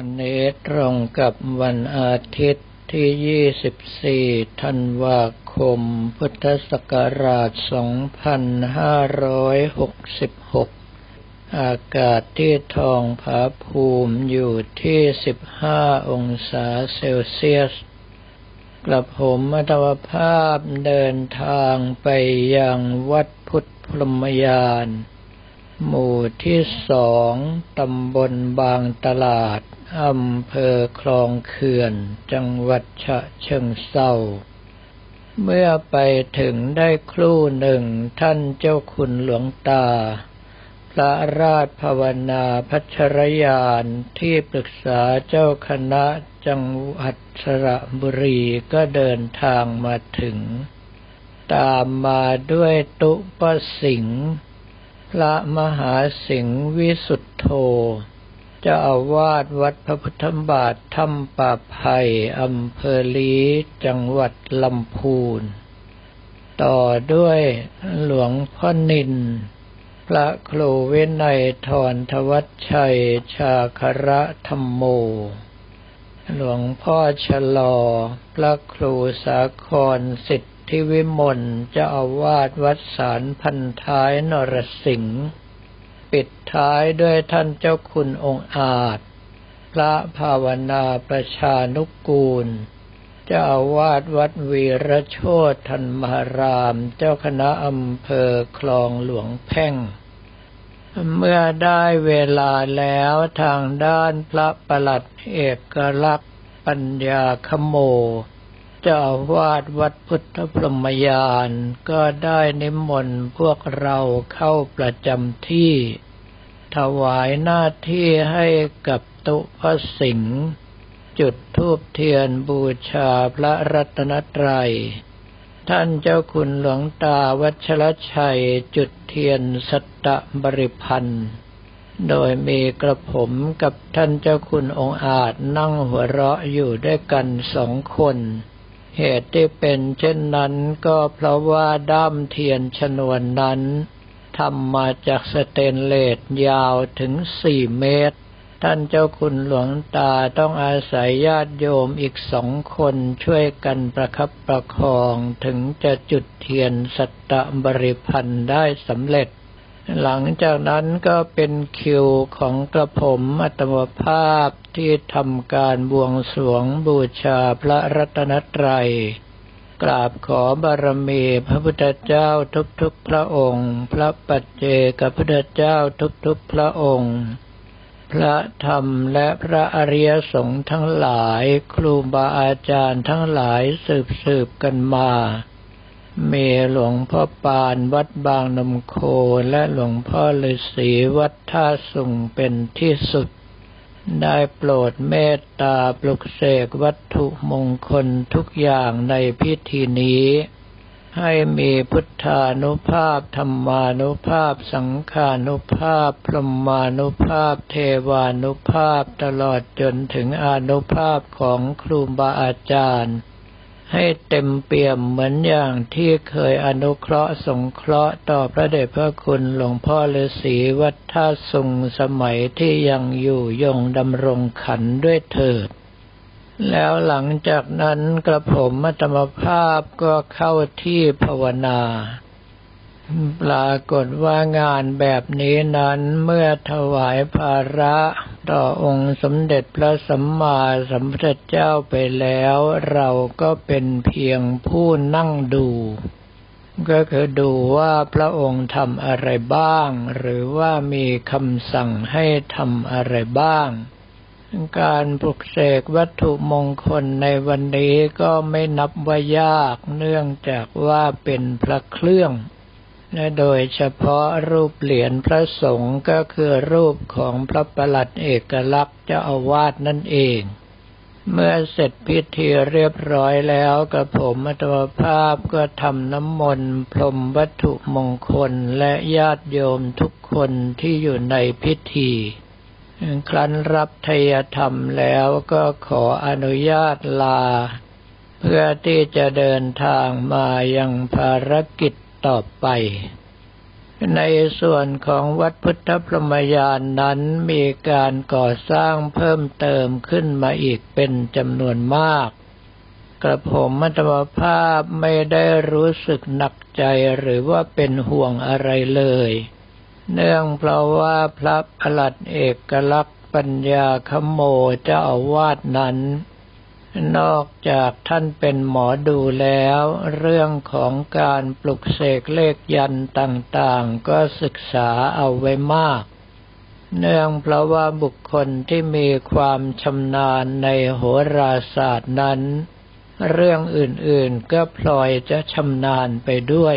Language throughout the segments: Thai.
วันนี้ตรงกับวันอาทิตย์ที่ 24 ธันวาคม พุทธศักราช 2566 อากาศที่ทองผาภูมิอยู่ที่ 15 องศาเซลเซียสกระผมมัตวภาพเดินทางไปยังวัดพุทธพรหมยาน หมู่ที่สองตำบลบางตลาด อำเภอคลองเขื่อน จังหวัดฉะเชิงเซาเมื่อไปถึงได้ครู่หนึ่งท่านเจ้าคุณหลวงตา พระราชภาวนาพัชรยานที่ปรึกษาเจ้าคณะจังหวัดสระบุรีก็เดินทางมาถึง ตามมาด้วยตุปสิงห์ พระมหาสิงห์วิสุทธโธจ้าอาวาสวัดพระพุทธบาทถ้ำป่าไผ่อำเภอลีจังหวัดลำพูน ต่อด้วยหลวงพ่อนิน พระครูเวนัยทรทวัชชัยชาคระธรรมโม หลวงพ่อชะลอ พระครูสาครสิทธ ทิวิมลเจ้าอาวาสวัดสารพันท้ายนรสิงห์ปิดท้ายด้วยท่านเจ้าคุณองค์อาจ พระภาวนาประชานุกูล เจ้าอาวาสวัดวีรโชตธรรมาราม เจ้าคณะอำเภอคลองหลวงแพ่ง เมื่อได้เวลาแล้วทางด้านพระประหลัดเอกลักษณ์ปัญญาขโม เจ้าวาดวัดพุทธพรหมยาน ก็ได้นิมนต์พวกเราเข้าประจำที่ ถวายหน้าที่ให้กับตุพระสิงห์จุดทูบเทียนบูชาพระรัตนตรัย ท่านเจ้าคุณหลวงตาวัชรใช้จุดเทียนสัตตบริภัณฑ์โดยมีกระผมกับท่านเจ้าคุณองค์อาจนั่งหัวเราะอยู่ด้วยกันสองคน เหตุที่เป็นเช่นนั้นก็เพราะว่าด้ามเทียนชนวนนั้นทำมาจากสเตนเลสยาวถึงสี่เมตร ท่านเจ้าคุณหลวงตาต้องอาศัยญาติโยมอีกสองคนช่วยกันประคับประคองถึงจะจุดเทียนสัตตบริพันธ์ได้สำเร็จ หลังจากนั้นก็เป็นคิวของกระผมอัตมภาพที่ทำการบวงสรวงบูชาพระรัตนตรัย กราบขอบารมีพระพุทธเจ้าทุกๆพระองค์ พระปัจเจกพุทธเจ้าทุกๆพระองค์ พระธรรมและพระอริยสงฆ์ทั้งหลาย ครูบาอาจารย์ทั้งหลายสืบสืบกันมา มีหลวงพ่อปานวัดบางนมโคและหลวงพ่อฤาษีวัดท่าสุงเป็นที่สุด ได้โปรดเมตตาปลุกเสกวัตถุมงคลทุกอย่างในพิธีนี้ ให้มีพุทธานุภาพธรรมานุภาพสังขานุภาพ พรหมานุภาพ เทวานุภาพตลอดจนถึงอนุภาพของครูบาอาจารย์ ให้เต็มเปี่ยมเหมือนอย่างที่เคยอนุเคราะห์สงเคราะห์ต่อพระเดชพระคุณหลวงพ่อฤาษีวัดท่าสุงสมัยที่ยังอยู่ยงดำรงขันด้วยเถิด แล้วหลังจากนั้นกระผมมัตมภาพก็เข้าที่ภาวนาปรากฏว่างานแบบนี้นั้นเมื่อถวายภาระ ต่อองค์สมเด็จพระสัมมาสัมพุทธเจ้าไปแล้ว เราก็เป็นเพียงผู้นั่งดู ก็คือดูว่าพระองค์ทำอะไรบ้าง หรือว่ามีคำสั่งให้ทำอะไรบ้าง การปลุกเสกวัตถุมงคลในวันนี้ก็ไม่นับว่ายาก เนื่องจากว่าเป็นพระเครื่อง และโดยเฉพาะรูปเหรียญพระสงฆ์ก็คือรูปของพระประหลัดเอกลักษณ์เจ้าอาวาสนั่นเอง เมื่อเสร็จพิธีเรียบร้อยแล้วกับผมอัตวภาพก็ทำน้ำมนต์พรมวัตถุมงคลและญาติโยมทุกคนที่อยู่ในพิธีครั้นรับทยธรรมแล้วก็ขออนุญาตลา เพื่อที่จะเดินทางมายังภารกิจ ต่อไป ในส่วนของวัดพุทธพรหมยานนั้นมีการก่อสร้างเพิ่มเติมขึ้นมาอีกเป็นจำนวนมากกระผมมัตมภาพไม่ได้รู้สึกหนักใจหรือว่าเป็นห่วงอะไรเลย เนื่องเพราะว่าพระพลัดเอกลักษณ์ปัญญาขโมเจ้าอาวาสนั้น นอกจากท่านเป็นหมอดูแล้ว เรื่องของการปลุกเสกเลขยันต่างๆ ก็ศึกษาเอาไว้มาก เนื่องเพราะว่าบุคคลที่มีความชำนาญในโหราศาสตร์นั้น เรื่องอื่นๆก็พลอยจะชำนาญไปด้วย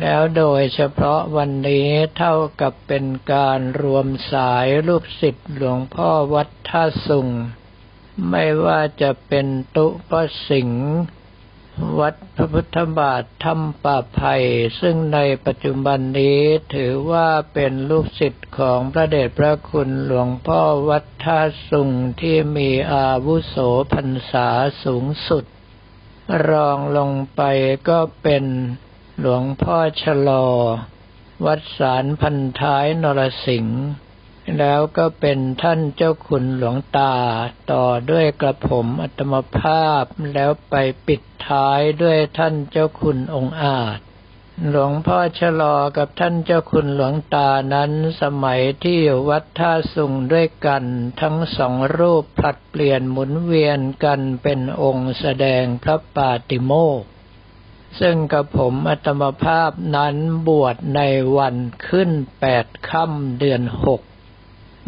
แล้วโดยเฉพาะวันนี้เท่ากับเป็นการรวมสายรูปสิบหลวงพ่อวัดท่าสุง ไม่ว่าจะเป็นตุปสิงวัดพระพุทธบาทธรรมป่าไผ่ซึ่งในปัจจุบันนี้ถือว่าเป็นลูกศิษย์ของพระเดชพระคุณหลวงพ่อวัดท่าสุงที่มีอาวุโสพรรษาสูงสุด รองลงไปก็เป็นหลวงพ่อชะลอ วัดสารพันท้ายนรสิงห์ แล้วก็เป็นท่านเจ้าคุณหลวงตา ต่อด้วยกระผมอัตมภาพ แล้วไปปิดท้ายด้วยท่านเจ้าคุณองค์อาจ หลวงพ่อชะลอกับท่านเจ้าคุณหลวงตานั้นสมัยที่อยู่วัดท่าสุงด้วยกัน ทั้งสองรูปผลัดเปลี่ยนหมุนเวียนกันเป็นองค์แสดงพระปาติโมกซึ่งกับผมอัตมภาพนั้นบวชในวันขึ้นแปดค่ำเดือนหก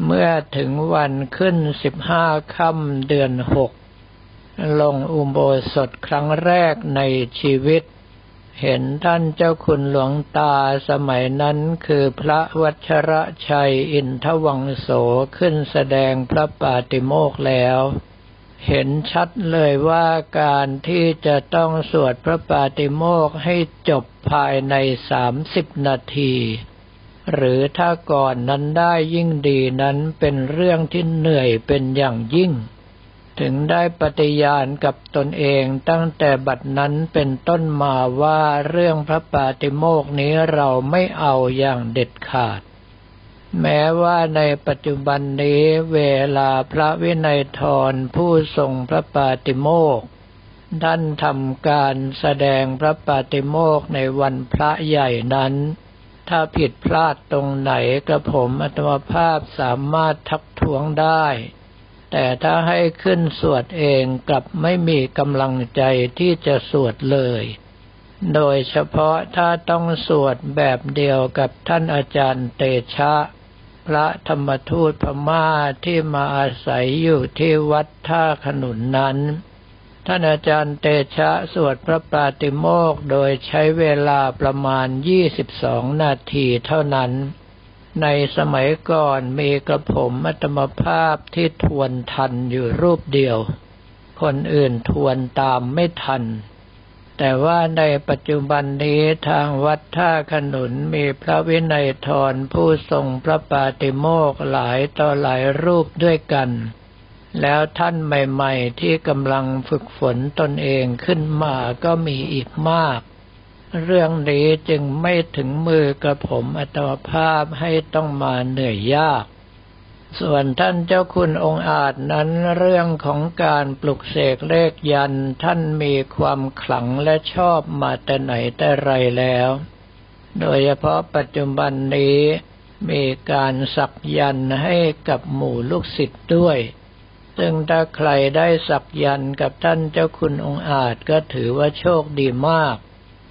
เมื่อถึงวันขึ้นสิบห้าค่ำเดือนหก ลงอุโบสถครั้งแรกในชีวิต เห็นท่านเจ้าคุณหลวงตาสมัยนั้นคือพระวัชระชัยอินทวังโสขึ้นแสดงพระปาติโมกแล้ว เห็นชัดเลยว่าการที่จะต้องสวดพระปาติโมกให้จบภายในสามสิบนาที หรือถ้าก่อนนั้นได้ยิ่งดีนั้นเป็นเรื่องที่เหนื่อยเป็นอย่างยิ่ง ถึงได้ปฏิญาณกับตนเองตั้งแต่บัดนั้นเป็นต้นมาว่าเรื่องพระปาติโมกนี้เราไม่เอาอย่างเด็ดขาด แม้ว่าในปัจจุบันนี้เวลาพระวินัยทรผู้ทรงพระปาติโมกท่านทำการแสดงพระปาติโมกในวันพระใหญ่นั้น ถ้าผิดพลาดตรงไหนกระผมอัตมภาพสามารถทักท้วงได้ แต่ถ้าให้ขึ้นสวดเองกลับไม่มีกำลังใจที่จะสวดเลย โดยเฉพาะถ้าต้องสวดแบบเดียวกับท่านอาจารย์เตชะ พระธรรมทูตพม่าที่มาอาศัยอยู่ที่วัดท่าขนุนนั้น ท่านอาจารย์เตชะสวดพระปาติโมกโดยใช้เวลาประมาณ 22 นาทีเท่านั้น ในสมัยก่อนมีกระผมมัตมภาพที่ทวนทันอยู่รูปเดียว คนอื่นทวนตามไม่ทัน แต่ว่าในปัจจุบันนี้ทางวัดท่าขนุนมีพระวินัยทรผู้ทรงพระปาติโมกหลายต่อหลายรูปด้วยกัน แล้วท่านใหม่ ๆ ที่กำลังฝึกฝนตนเองขึ้นมาก็มีอีกมาก เรื่องนี้จึงไม่ถึงมือกระผมอัตภาพให้ต้องมาเหนื่อยยาก ส่วนท่านเจ้าคุณองค์อาจนั้นเรื่องของการปลุกเสกเลขยันท่านมีความขลังและชอบมาแต่ไหนแต่ไรแล้ว โดยเฉพาะปัจจุบันนี้มีการสักยันให้กับหมู่ลูกศิษย์ด้วย ซึ่งถ้าใครได้สักยันกับท่านเจ้าคุณองค์อาจก็ถือว่าโชคดีมาก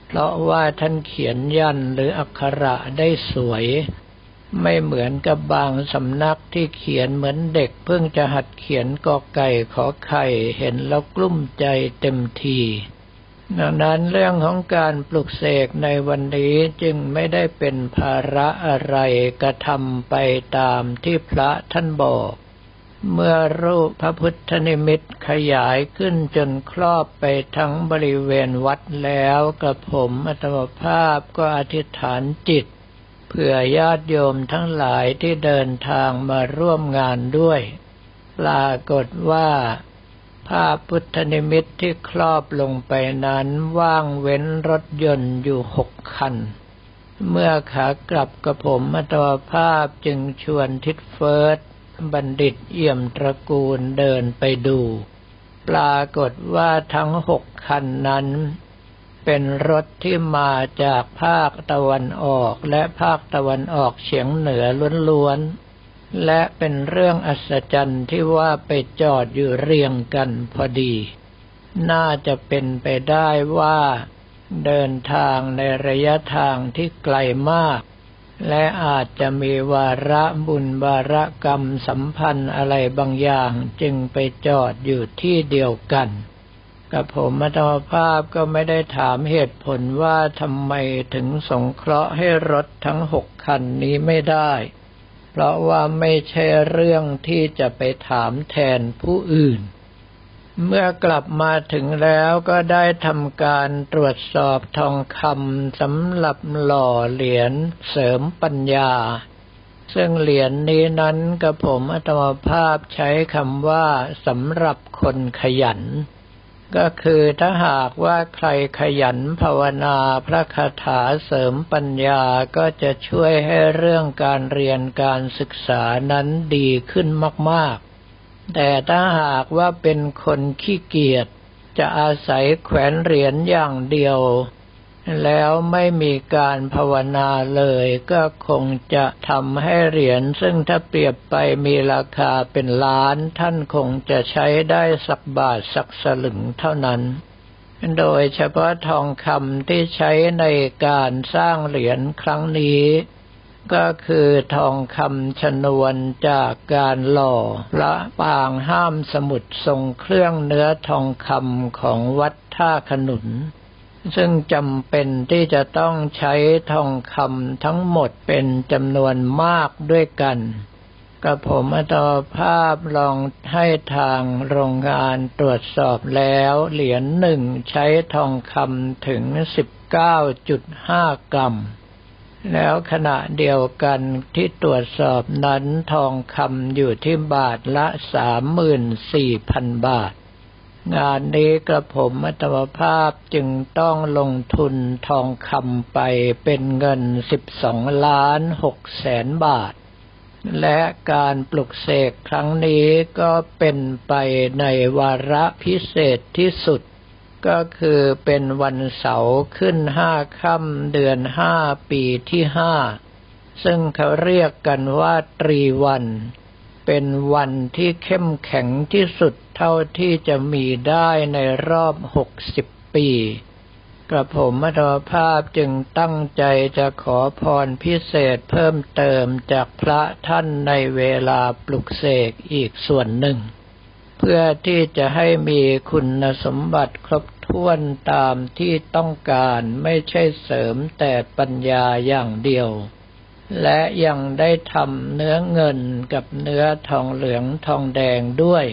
เพราะว่าท่านเขียนยันหรืออักขระได้สวย ไม่เหมือนกับบางสำนักที่เขียนเหมือนเด็กเพิ่งจะหัดเขียนกอไก่ขอไข่เห็นแล้วกลุ้มใจเต็มทีดังนั้นเรื่องของการปลุกเสกในวันนี้จึงไม่ได้เป็นภาระอะไรกระทำไปตามที่พระท่านบอก เมื่อรูปพระพุทธนิมิตขยายขึ้นจนครอบไปทั้งบริเวณวัดแล้วกระผมอัตมภาพก็อธิษฐานจิต เพื่อญาติโยมทั้งหลายที่เดินทางมาร่วมงานด้วย ปรากฏว่า ภาพพุทธนิมิตที่ครอบลงไปนั้นว่างเว้นรถยนต์อยู่หกคันเมื่อขากลับกระผมมัตวภาพจึงชวนทิดเฟิร์ส บัณฑิตเอี่ยมตระกูลเดินไปดู ปรากฏว่าทั้งหกคันนั้น เป็นรถที่มาจากภาคตะวันออกและภาคตะวันออกเฉียงเหนือล้วนๆ และเป็นเรื่องอัศจรรย์ที่ว่าไปจอดอยู่เรียงกันพอดี น่าจะเป็นไปได้ว่า เดินทางในระยะทางที่ไกลมาก และอาจจะมีวาระบุญวาระกรรมสัมพันธ์อะไรบางอย่างจึงไปจอดอยู่ที่เดียวกัน กับผมมัตมภาพก็ไม่ได้ถามเหตุผลว่าทำไมถึงสงเคราะห์ให้รถทั้งหกคันนี้ไม่ได้ เพราะว่าไม่ใช่เรื่องที่จะไปถามแทนผู้อื่น เมื่อกลับมาถึงแล้วก็ได้ทำการตรวจสอบทองคำสำหรับหล่อเหรียญเสริมปัญญา ซึ่งเหรียญนนี้นั้นกับผมอัตมภาพใช้คำว่าสำหรับคนขยัน ก็คือถ้าหากว่าใครขยันภาวนาพระคาถาเสริมปัญญาก็จะช่วยให้เรื่องการเรียนการศึกษานั้นดีขึ้นมาก ๆ แต่ถ้าหากว่าเป็นคนขี้เกียจจะอาศัยแขวนเหรียญอย่างเดียว แล้วไม่มีการภาวนาเลยก็คงจะทำให้เหรียญซึ่งถ้าเปรียบไปมีราคาเป็นล้าน ท่านคงจะใช้ได้สักบาทสักสลึงเท่านั้น โดยเฉพาะทองคำที่ใช้ในการสร้างเหรียญครั้งนี้ ก็คือทองคำชนวนจากการหล่อพระปางห้ามสมุดทรงเครื่องเนื้อทองคำของวัดท่าขนุน ซึ่งจำเป็นที่จะต้องใช้ทองคำทั้งหมดเป็นจำนวนมากด้วยกันกระผมอัตภาพลองให้ทางโรงงานตรวจสอบแล้วเหรียญหนึ่งใช้ทองคำถึง 19.5 กรัม แล้วขณะเดียวกันที่ตรวจสอบนั้นทองคำอยู่ที่บาทละสามหมื่นสี่พันบาท งานนี้กระผมมัตวภาพจึงต้องลงทุนทองคำไปเป็นเงินสิบสองล้านหกแสนบาท และการปลุกเสกครั้งนี้ก็เป็นไปในวาระพิเศษที่สุด ก็คือเป็นวันเสาร์ขึ้นห้าค่ำเดือนห้าปีที่ห้าซึ่งเขาเรียกกันว่าตรีวัน เป็นวันที่เข้มแข็งที่สุดเท่าที่จะมีได้ในรอบหกสิบปีกระผมมัตภาพจึงตั้งใจจะขอพรพิเศษเพิ่มเติมจากพระท่านในเวลาปลุกเสกอีกส่วนหนึ่ง เพื่อที่จะให้มีคุณสมบัติครบ ถ้วนตามที่ต้องการไม่ใช่เสริมแต่ปัญญาอย่างเดียว และยังได้ทำเนื้อเงินกับเนื้อทองเหลืองทองแดงด้วย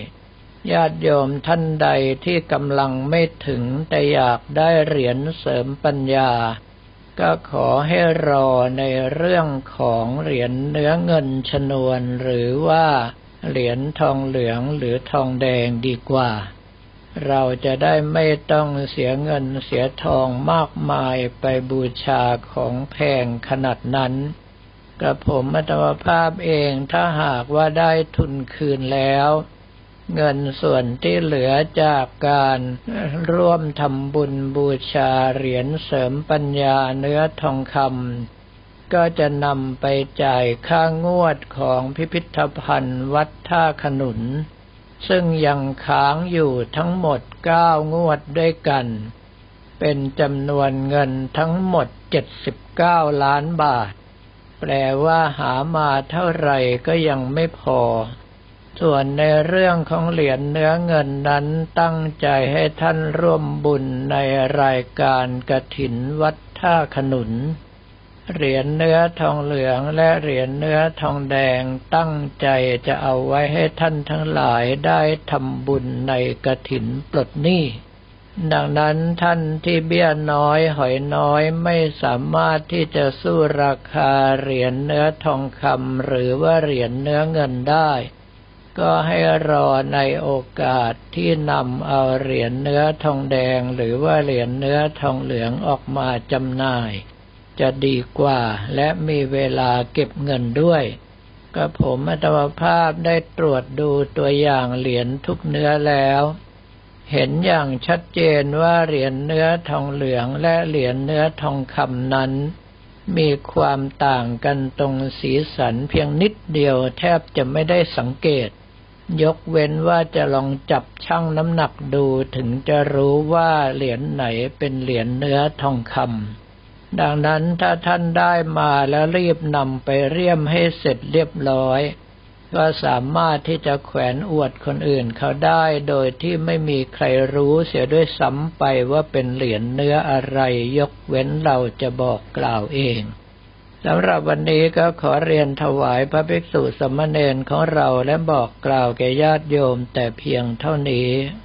ญาติโยมท่านใดที่กำลังไม่ถึงแต่อยากได้เหรียญเสริมปัญญา ก็ขอให้รอในเรื่องของเหรียญเนื้อเงินชนวนหรือว่าเหรียญทองเหลืองหรือทองแดงดีกว่า เราจะได้ไม่ต้องเสียเงินเสียทองมากมายไปบูชาของแพงขนาดนั้น กระผมมัตมภาพเองถ้าหากว่าได้ทุนคืนแล้ว เงินส่วนที่เหลือจากการร่วมทำบุญบูชาเหรียญเสริมปัญญาเนื้อทองคำก็จะนำไปจ่ายค่างวดของพิพิธภัณฑ์วัดท่าขนุน ซึ่งยังค้างอยู่ทั้งหมดเก้างวดด้วยกัน เป็นจำนวนเงินทั้งหมดเจ็ดสิบเก้าล้านบาท แปลว่าหามาเท่าไหร่ก็ยังไม่พอ ส่วนในเรื่องของเหรียญเนื้อเงินนั้นตั้งใจให้ท่านร่วมบุญในรายการกระถินวัดท่าขนุน เหรียญเนื้อทองเหลืองและเหรียญเนื้อทองแดงตั้งใจจะเอาไว้ให้ท่านทั้งหลายได้ทำบุญในกระถินปลดหนี้ดังนั้นท่านที่เบี้ยน้อยหอยน้อยไม่สามารถที่จะสู้ราคาเหรียญเนื้อทองคำหรือว่าเหรียญเนื้อเงินได้ ก็ให้รอในโอกาสที่นำเอาเหรียญเนื้อทองแดงหรือว่าเหรียญเนื้อทองเหลืองออกมาจำหน่าย จะดีกว่า และมีเวลาเก็บเงินด้วยก็ผมอัตมภาพได้ตรวจดูตัวอย่างเหรียญทุกเนื้อแล้ว เห็นอย่างชัดเจนว่าเหรียญเนื้อทองเหลืองและเหรียญเนื้อทองคำนั้น มีความต่างกันตรงสีสันเพียงนิดเดียวแทบจะไม่ได้สังเกต ยกเว้นว่าจะลองจับชั่งน้ำหนักดูถึงจะรู้ว่าเหรียญไหนเป็นเหรียญเนื้อทองคำ ดังนั้นถ้าท่านได้มาแล้วรีบนำไปเรียมให้เสร็จเรียบร้อย ก็สามารถที่จะแขวนอวดคนอื่นเขาได้โดยที่ไม่มีใครรู้เสียด้วยซ้ำไปว่าเป็นเหรียญเนื้ออะไร ยกเว้นเราจะบอกกล่าวเองสำหรับวันนี้ก็ขอเรียนถวายพระภิกษุสมณเณรของเราและบอกกล่าวแก่ญาติโยมแต่เพียงเท่านี้